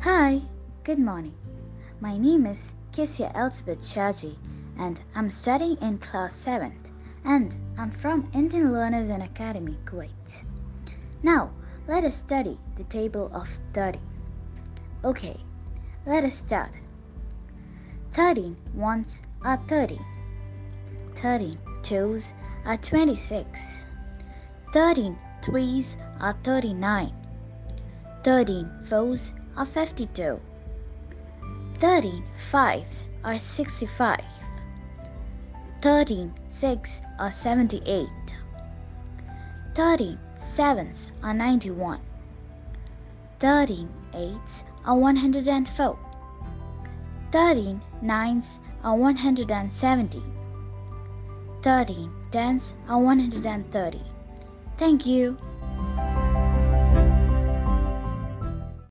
Hi, good morning. My name is Kesia Elizabeth Shaji and I'm studying in class 7th and I'm from Indian Learners Own Academy, Kuwait. Now, let us study the table of 30. Okay, let us start. 13 ones are 30. 13 twos are 26. 13 threes are 39. 13 fours are 52. 13 fives are 65. 13 six are 78. 13 sevens are 91. 13 eights are 104. 13 nines are 170. 13 tens are 130. Thank you.